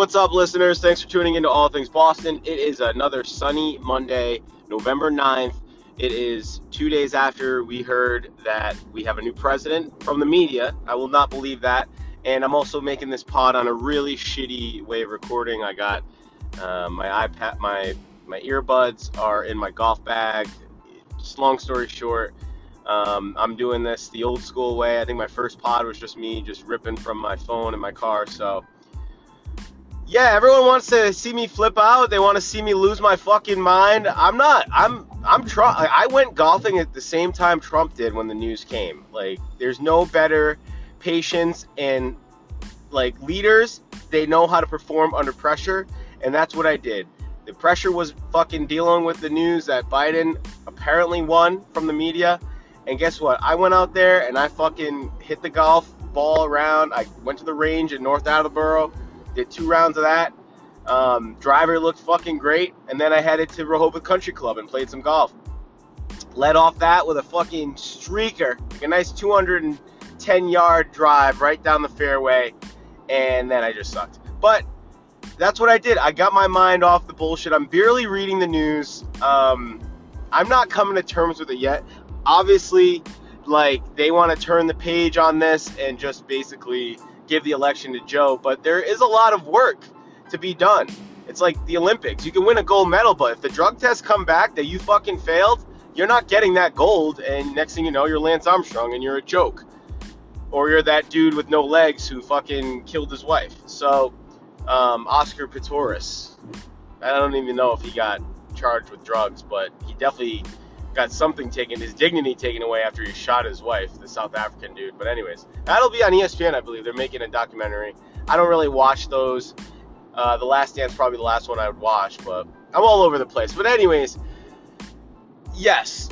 What's up, listeners? Thanks for tuning into All Things Boston. It is another sunny Monday, November 9th. It is two days after we heard that we have a new president from the media. I will not believe that. And I'm also making this pod on a really shitty way of recording. I got uh, my iPad, my my earbuds are in my golf bag. Just long story short, um, I'm doing this the old school way. I think my first pod was just me just ripping from my phone in my car. So yeah, everyone wants to see me flip out. They want to see me lose my fucking mind. I'm not. I'm. I'm Trump. I went golfing at the same time Trump did when the news came. Like, there's no better patience and like leaders. They know how to perform under pressure, and that's what I did. The pressure was fucking dealing with the news that Biden apparently won from the media. And guess what? I went out there and I fucking hit the golf ball around. I went to the range in North Attleboro did two rounds of that. Um, driver looked fucking great, and then I headed to Rehoboth Country Club and played some golf. Led off that with a fucking streaker, like a nice 210 yard drive right down the fairway, and then I just sucked. But that's what I did. I got my mind off the bullshit. I'm barely reading the news. Um, I'm not coming to terms with it yet. Obviously, like they want to turn the page on this and just basically give the election to Joe, but there is a lot of work to be done. It's like the Olympics. You can win a gold medal, but if the drug tests come back that you fucking failed, you're not getting that gold. And next thing you know, you're Lance Armstrong and you're a joke. Or you're that dude with no legs who fucking killed his wife. So, um, Oscar Pistorius. I don't even know if he got charged with drugs, but he definitely got something taken, his dignity taken away after he shot his wife, the South African dude. But anyways, that'll be on ESPN, I believe. They're making a documentary. I don't really watch those. Uh, the Last Dance probably the last one I would watch, but I'm all over the place. But anyways, yes,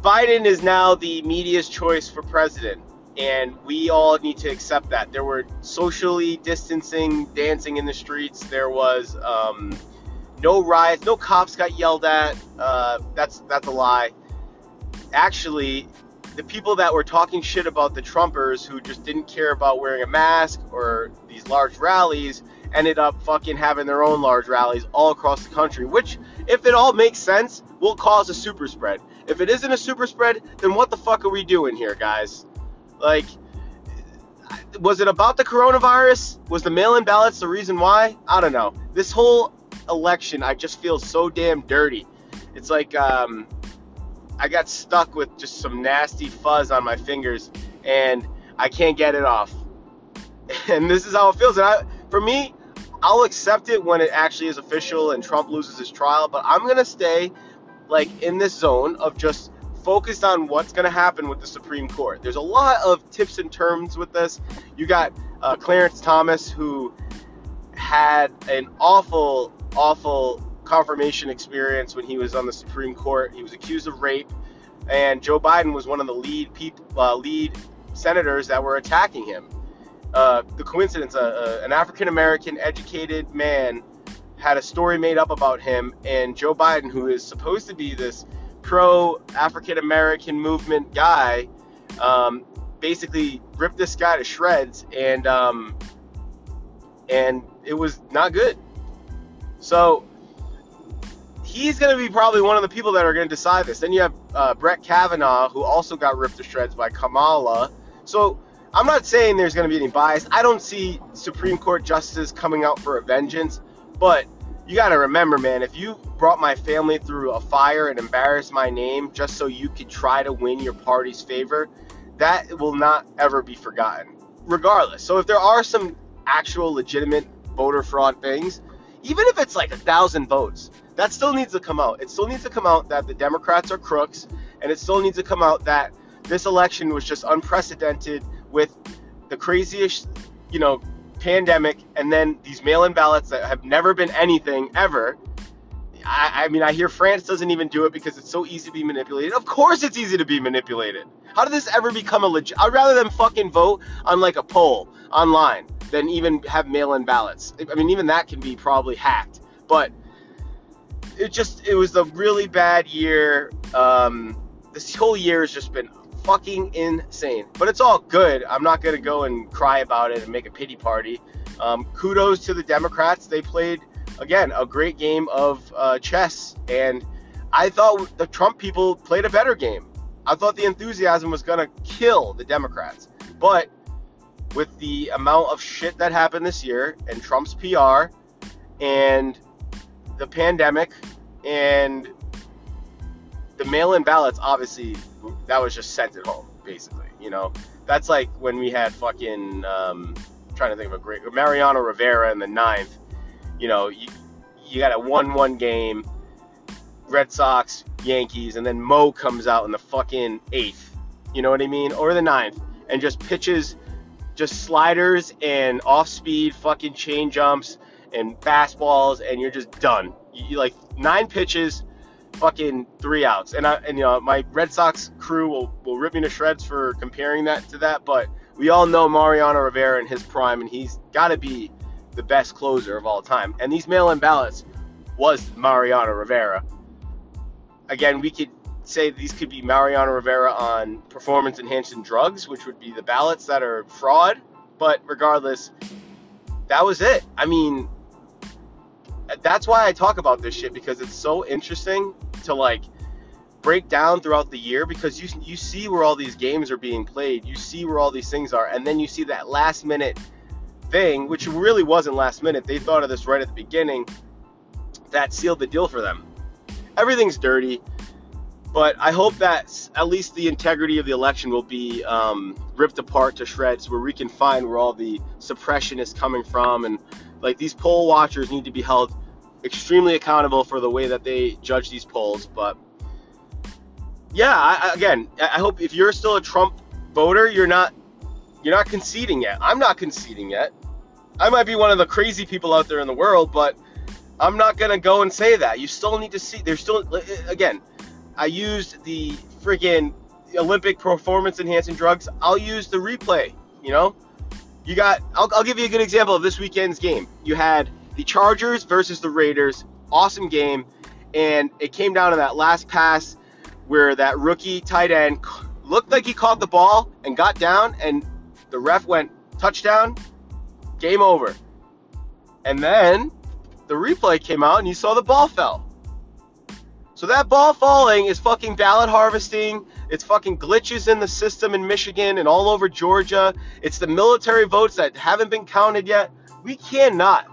Biden is now the media's choice for president, and we all need to accept that. There were socially distancing, dancing in the streets. There was. Um, no riots, no cops got yelled at. Uh, that's that's a lie. Actually, the people that were talking shit about the Trumpers who just didn't care about wearing a mask or these large rallies ended up fucking having their own large rallies all across the country, which, if it all makes sense, will cause a super spread. If it isn't a super spread, then what the fuck are we doing here, guys? Like, was it about the coronavirus? Was the mail in ballots the reason why? I don't know. This whole election, I just feel so damn dirty. It's like um, I got stuck with just some nasty fuzz on my fingers, and I can't get it off. And this is how it feels. And I, for me, I'll accept it when it actually is official and Trump loses his trial. But I'm gonna stay like in this zone of just focused on what's to happen with the Supreme Court. There's a lot of tips and terms with this. You got uh, Clarence Thomas, who had an awful awful confirmation experience when he was on the Supreme Court. He was accused of rape, and Joe Biden was one of the lead people, uh, lead senators that were attacking him. Uh, the coincidence: uh, uh an African American educated man had a story made up about him, and Joe Biden, who is supposed to be this pro African American movement guy, um, basically ripped this guy to shreds, and um, and it was not good. So he's going to be probably one of the people that are going to decide this. Then you have uh, Brett Kavanaugh, who also got ripped to shreds by Kamala. So I'm not saying there's going to be any bias. I don't see Supreme Court justices coming out for a vengeance, but you got to remember, man, if you brought my family through a fire and embarrassed my name just so you could try to win your party's favor, that will not ever be forgotten, regardless. So if there are some actual legitimate voter fraud things, even if it's like a thousand votes, that still needs to come out. It still needs to come out that the Democrats are crooks, and it still needs to come out that this election was just unprecedented with the craziest, you know, pandemic, and then these mail-in ballots that have never been anything ever. I, I mean, I hear France doesn't even do it because it's so easy to be manipulated. Of course, it's easy to be manipulated. How did this ever become a legit? I'd rather them fucking vote on like a poll online than even have mail-in ballots. I mean, even that can be probably hacked. But it just it was a really bad year. Um, this whole year has just been fucking insane. But it's all good. I'm not gonna go and cry about it and make a pity party. Um, kudos to the Democrats. They played again a great game of uh, chess, and I thought the Trump people played a better game. I thought the enthusiasm was gonna kill the Democrats, but with the amount of shit that happened this year and Trump's PR and the pandemic and the mail-in ballots obviously that was just sent at home basically you know? That's like when we had fucking um, trying to think of a great mariano rivera in the ninth you know? You, you got a 1-1 game red sox yankees and then mo comes out in the fucking eighth you know what i mean? Or the ninth and just pitches just sliders and off-speed fucking changeups and fastballs and you're just done you, you like nine pitches fucking three outs. And I and you know my Red Sox crew will will rip me to shreds for comparing that to that, but we all know Mariano Rivera in his prime, and he's got to be the best closer of all time. And these mail-in ballots was Mariano Rivera. Again, we could say these could be Mariano Rivera on performance-enhancing drugs, which would be the ballots that are fraud. But regardless, that was it. I mean, that's why I talk about this shit because it's so interesting to like break down throughout the year because you you see where all these games are being played, you see where all these things are, and then you see that last minute thing, which really wasn't last minute. They thought of this right at the beginning. That sealed the deal for them. Everything's dirty, but I hope that at least the integrity of the election will be um, ripped apart to shreds, where we can find where all the suppression is coming from, and like these poll watchers need to be held extremely accountable for the way that they judge these polls. But yeah, I, again, I hope if you're still a Trump voter, you're not you're not conceding yet. I'm not conceding yet. I might be one of the crazy people out there in the world, but I'm not gonna go and say that. You still need to see. There's still again. I used the friggin' Olympic performance enhancing drugs. I'll use the replay. You know, you got. I'll, I'll give you a good example of this weekend's game. You had the Chargers versus the Raiders. Awesome game. And it came down to that last pass where that rookie tight end looked like he caught the ball and got down, and the ref went touchdown, game over. And then the replay came out and you saw the ball fell. So that ball falling is fucking ballot harvesting. It's fucking glitches in the system in Michigan and all over Georgia. It's the military votes that haven't been counted yet. We cannot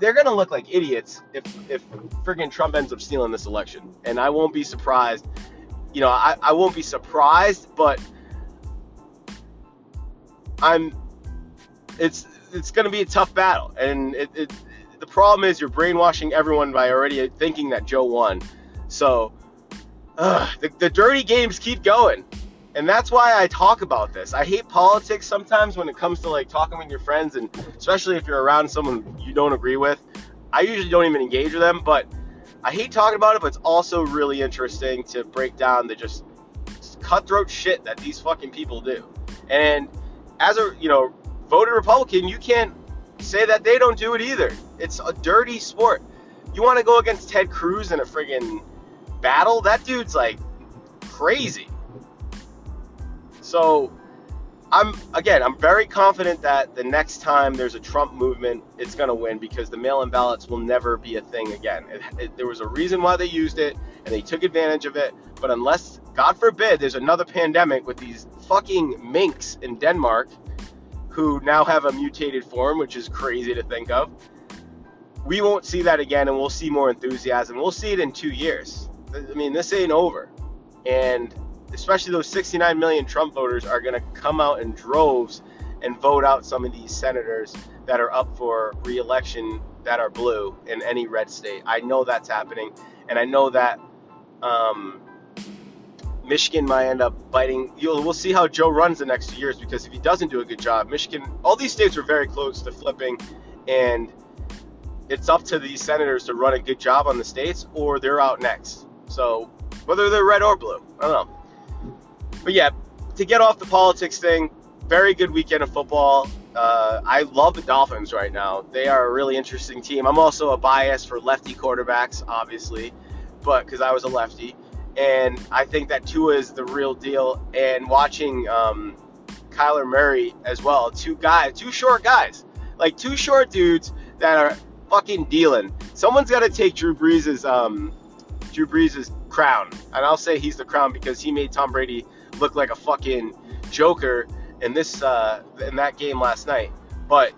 they're gonna look like idiots if if friggin' Trump ends up stealing this election, and I won't be surprised. You know, I, I won't be surprised, but I'm. It's it's gonna be a tough battle, and it, it the problem is you're brainwashing everyone by already thinking that Joe won. So, uh, the, the dirty games keep going and that's why I talk about this. I hate politics sometimes when it comes to like talking with your friends, and especially if you're around someone you don't agree with. I usually don't even engage with them, but I hate talking about it. But it's also really interesting to break down the just cutthroat shit that these fucking people do. And as a you know voted Republican, you can't say that they don't do it either. It's a dirty sport. You want to go against Ted Cruz in a friggin' battle? That dude's like crazy. So I'm again, I'm very confident that the next time there's a Trump movement, it's going to win because the mail-in ballots will never be a thing again. It, it, there was a reason why they used it, and they took advantage of it. But unless, God forbid, there's another pandemic with these fucking minks in Denmark, who now have a mutated form, which is crazy to think of. We won't see that again, and we'll see more enthusiasm. We'll see it in two years. I mean, this ain't over, and especially those 69 million Trump voters, are going to come out in droves and vote out some of these senators that are up for reelection that are blue in any red state. I know that's happening, and I know that um, Michigan might end up biting. You'll, we'll see how Joe runs the next two years because if he doesn't do a good job, Michigan, all these states are very close to flipping, and it's up to these senators to run a good job on the states or they're out next. So whether they're red or blue, I don't know but yeah, to get off the politics thing, very good weekend of football. Uh, I love the Dolphins right now. They are a really interesting team. I'm also a bias for lefty quarterbacks, obviously, but because I was a lefty, and I think that Tua is the real deal. And watching um, Kyler Murray as well, two guys, two short guys. like two short dudes that are fucking dealing. Someone's got to take Drew Brees's um, Drew Brees' crown, and I'll say he's the crown because he made Tom Brady look like a fucking joker in this uh, in that game last night. But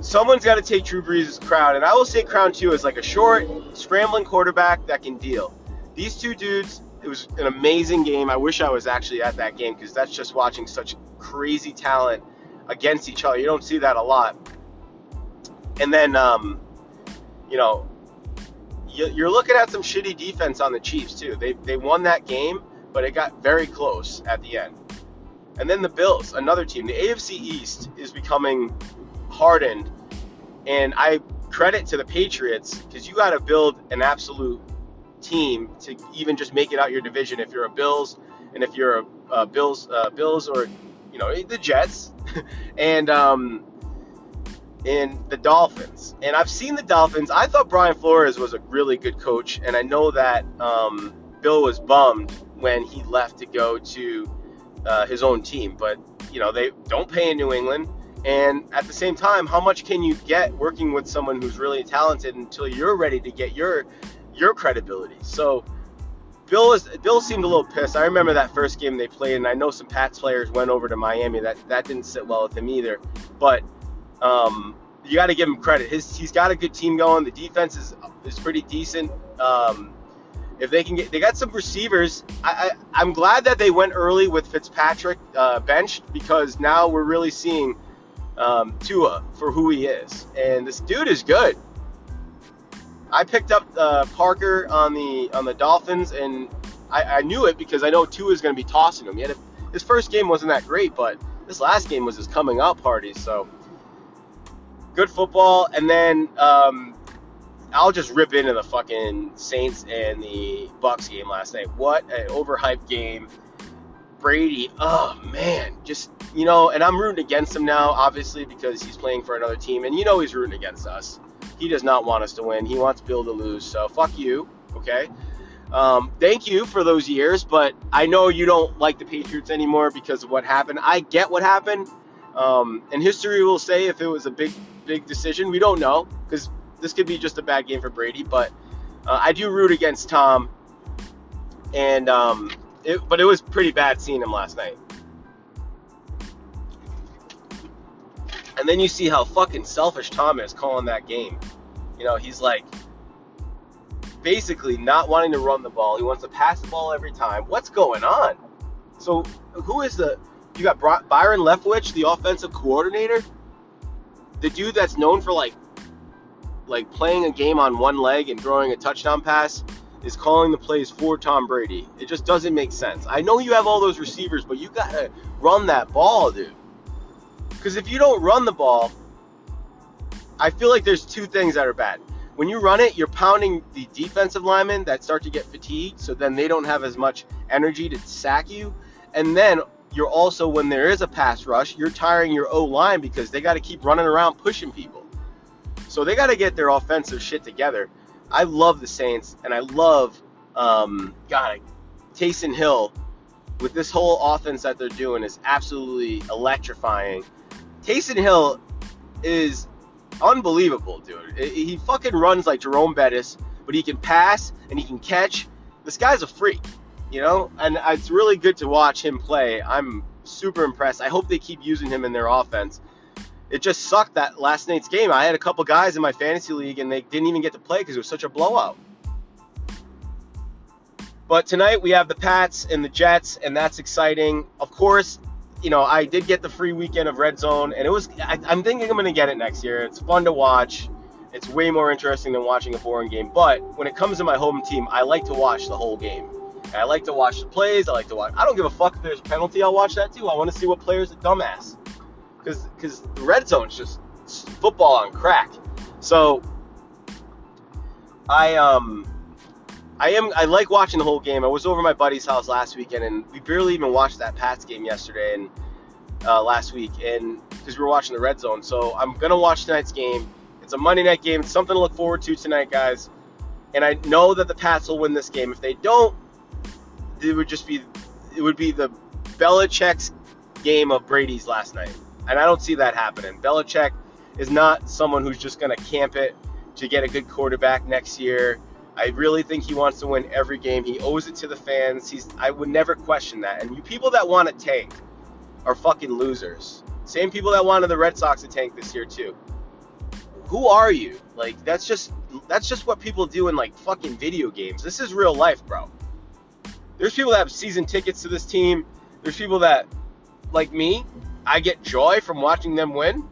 someone's got to take Drew Brees' crown, and I will say crown too is like a short, scrambling quarterback that can deal. These two dudes, it was an amazing game. I wish I was actually at that game because that's just watching such crazy talent against each other. You don't see that a lot. And then, um, you know, you're looking at some shitty defense on the Chiefs too. They they won that game, but it got very close at the end. And then the Bills, another team. The AFC East is becoming hardened, and I credit to the Patriots because you got to build an absolute team to even just make it out your division. If you're a Bills, and if you're a, Bills, uh, Bills or you know the Jets, and um, and the Dolphins. And I've seen the Dolphins. I thought Brian Flores was a really good coach, and I know that um, Bill was bummed when he left to go to uh, his own team. But you know they don't pay in New England. And at the same time, how much can you get working with someone who's really talented until you're ready to get your your credibility? So Bill is Bill seemed a little pissed. I remember that first game they played, and I know some Pats players went over to Miami. That that didn't sit well with him either. But um, you got to give him credit. His he's got a good team going. The defense is is pretty decent. Um, if they can get, they got some receivers. I, I am glad that they went early with Fitzpatrick uh, benched because now we're really seeing um, Tua for who he is, and this dude is good. I picked up uh, Parker on the on the Dolphins, and I, I knew it because I know Tua is going to be tossing him. A, his first game wasn't that great, but this last game was his coming out party. So good football, and then um, I'll just rip into the fucking Saints and the Bucks game last night. What an overhyped game. Brady, oh man, just you know, and I'm rooting against him now, obviously, because he's playing for another team, and you know he's rooting against us. He does not want us to win. He wants Bill to lose. So fuck you, okay? Um, thank you for those years, but I know you don't like the Patriots anymore because of what happened. I get what happened, um, and history will say if it was a big, big decision. We don't know because this could be just a bad game for Brady, but uh, I do root against Tom, and um, it, but it was pretty bad seeing him last night. And then you see how fucking selfish Tom is calling that game. You know, he's like basically not wanting to run the ball. He wants to pass the ball every time. What's going on? So, who is the. You got Byron Leftwich, the offensive coordinator? The dude that's known for like like playing a game on one leg and throwing a touchdown pass is calling the plays for Tom Brady. It just doesn't make sense. I know you have all those receivers, but you got to run that ball, dude. Because if you don't run the ball, I feel like there's two things that are bad. When you run it, you're pounding the defensive linemen that start to get fatigued, so then they don't have as much energy to sack you. And then you're also, when there is a pass rush, you're tiring your O line because they got to keep running around pushing people. So they got to get their offensive shit together. I love the Saints, and I love, um, God, Taysom Hill with this whole offense that they're doing is absolutely electrifying. Taysom Hill is unbelievable, dude. He fucking runs like Jerome Bettis, but he can pass and he can catch. This guy's a freak, you know? And it's really good to watch him play. I'm super impressed. I hope they keep using him in their offense it just sucked that last night's game. I had a couple guys in my fantasy league and they didn't even get to play because it was such a blowout. But tonight we have the Pats and the Jets, and that's exciting. Of course, you know I did get the free weekend of Red Zone, and it was. I, am thinking I'm going to get it next year. It's fun to watch. It's way more interesting than watching a boring game. But when it comes to my home team, I like to watch the whole game. I like to watch the plays. I like to watch. I don't give a fuck if there's a penalty. I'll watch that too. I want to see what players are dumbass because because the red zone's just football on crack. So I um I am I like watching the whole game. I was over my buddy's house last weekend and we barely even watched that Pats game yesterday and uh, last week and because we were watching the red zone. So I'm gonna watch tonight's game. It's a Monday night game. It's something to look forward to tonight, guys. And I know that the Pats will win this game. If they don't, it would just be it would be the Belichick's game of Brady's last night. And I don't see that happening. Belichick is not someone who's just going to camp it to get a good quarterback next year. I really think he wants to win every game. He owes it to the fans. He's I would never question that. And you people that want to tank are fucking losers. Same people that wanted the Red Sox to tank this year too. Who are you? Like that's just that's just what people do in like fucking video games. This is real life, bro. There's people that have season tickets to this team. There's people that like me, I get joy from watching them win.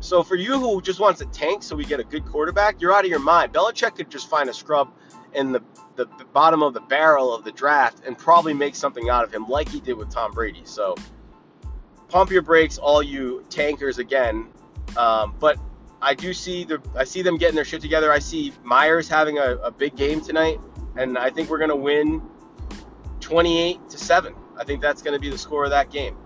So for you who just wants a tank so we get a good quarterback, you're out of your mind. Belichick could just find a scrub in the, the, bottom of the barrel of the draft and probably make something out of him like he did with Tom Brady. So pump your brakes, all you tankers again. Um, but I do see the I see them getting their shit together. I see Meyers having a, a big game tonight, and I think we're gonna win 28 to seven. I think that's gonna be the score of that game.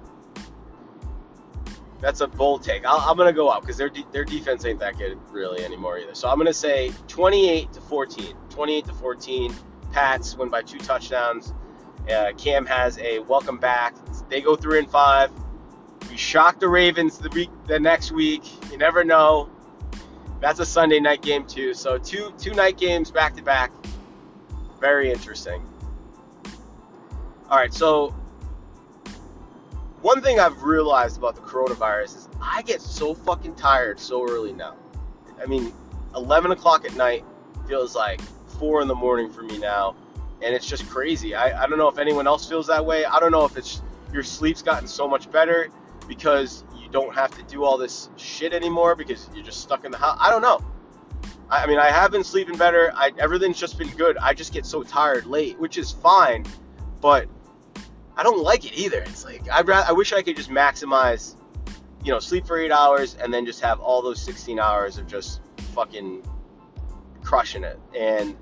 That's a bold take. i am going to go up because their, de- their defense ain't that good really anymore either. So I'm going to say 28 to 14. 28 to 14. Pats win by two touchdowns. Uh, Cam has a welcome back. They go three and five. We shock the Ravens the week the next week. You never know. That's a Sunday night game too. So two two night games back to back. Very interesting. All right, so one thing I've realized about the coronavirus is I get so fucking tired so early now. I mean, 11 o'clock at night feels like 4 in the morning for me now. And it's just crazy. I, I don't know if anyone else feels that way. I don't know if it's your sleep's gotten so much better because you don't have to do all this shit anymore because you're just stuck in the house. I don't know. I, I mean, I have been sleeping better. I, everything's just been good. I just get so tired late, which is fine. But I don't like it either. It's like I I wish I could just maximize, you know, sleep for eight hours and then just have all those 16 hours of just fucking crushing it. And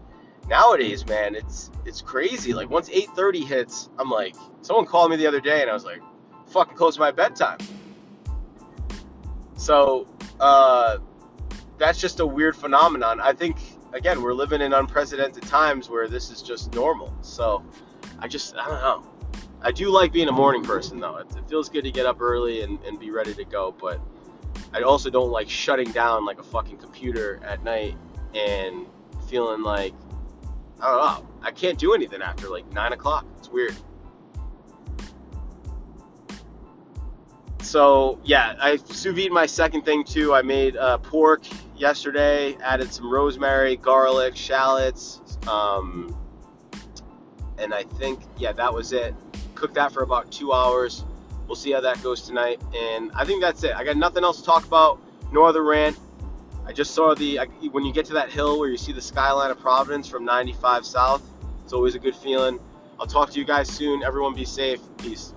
nowadays, man, it's it's crazy. Like once 8:30 hits, I'm like, someone called me the other day and I was like, fucking close to my bedtime. So uh, that's just a weird phenomenon. I think again, we're living in unprecedented times where this is just normal. So I just I don't know. I do like being a morning person though. It, it feels good to get up early and, and be ready to go, but I also don't like shutting down like a fucking computer at night and feeling like I don't know. I can't do anything after like nine o'clock. It's weird. So yeah, I sous vide my second thing too. I made uh, pork yesterday. Added some rosemary, garlic, shallots, um, and I think yeah, that was it cook that for about two hours. We'll see how that goes tonight. And I think that's it. I got nothing else to talk about. No other rant. I just saw the I, when you get to that hill where you see the skyline of Providence from 95 south. It's always a good feeling. I'll talk to you guys soon. Everyone be safe. Peace.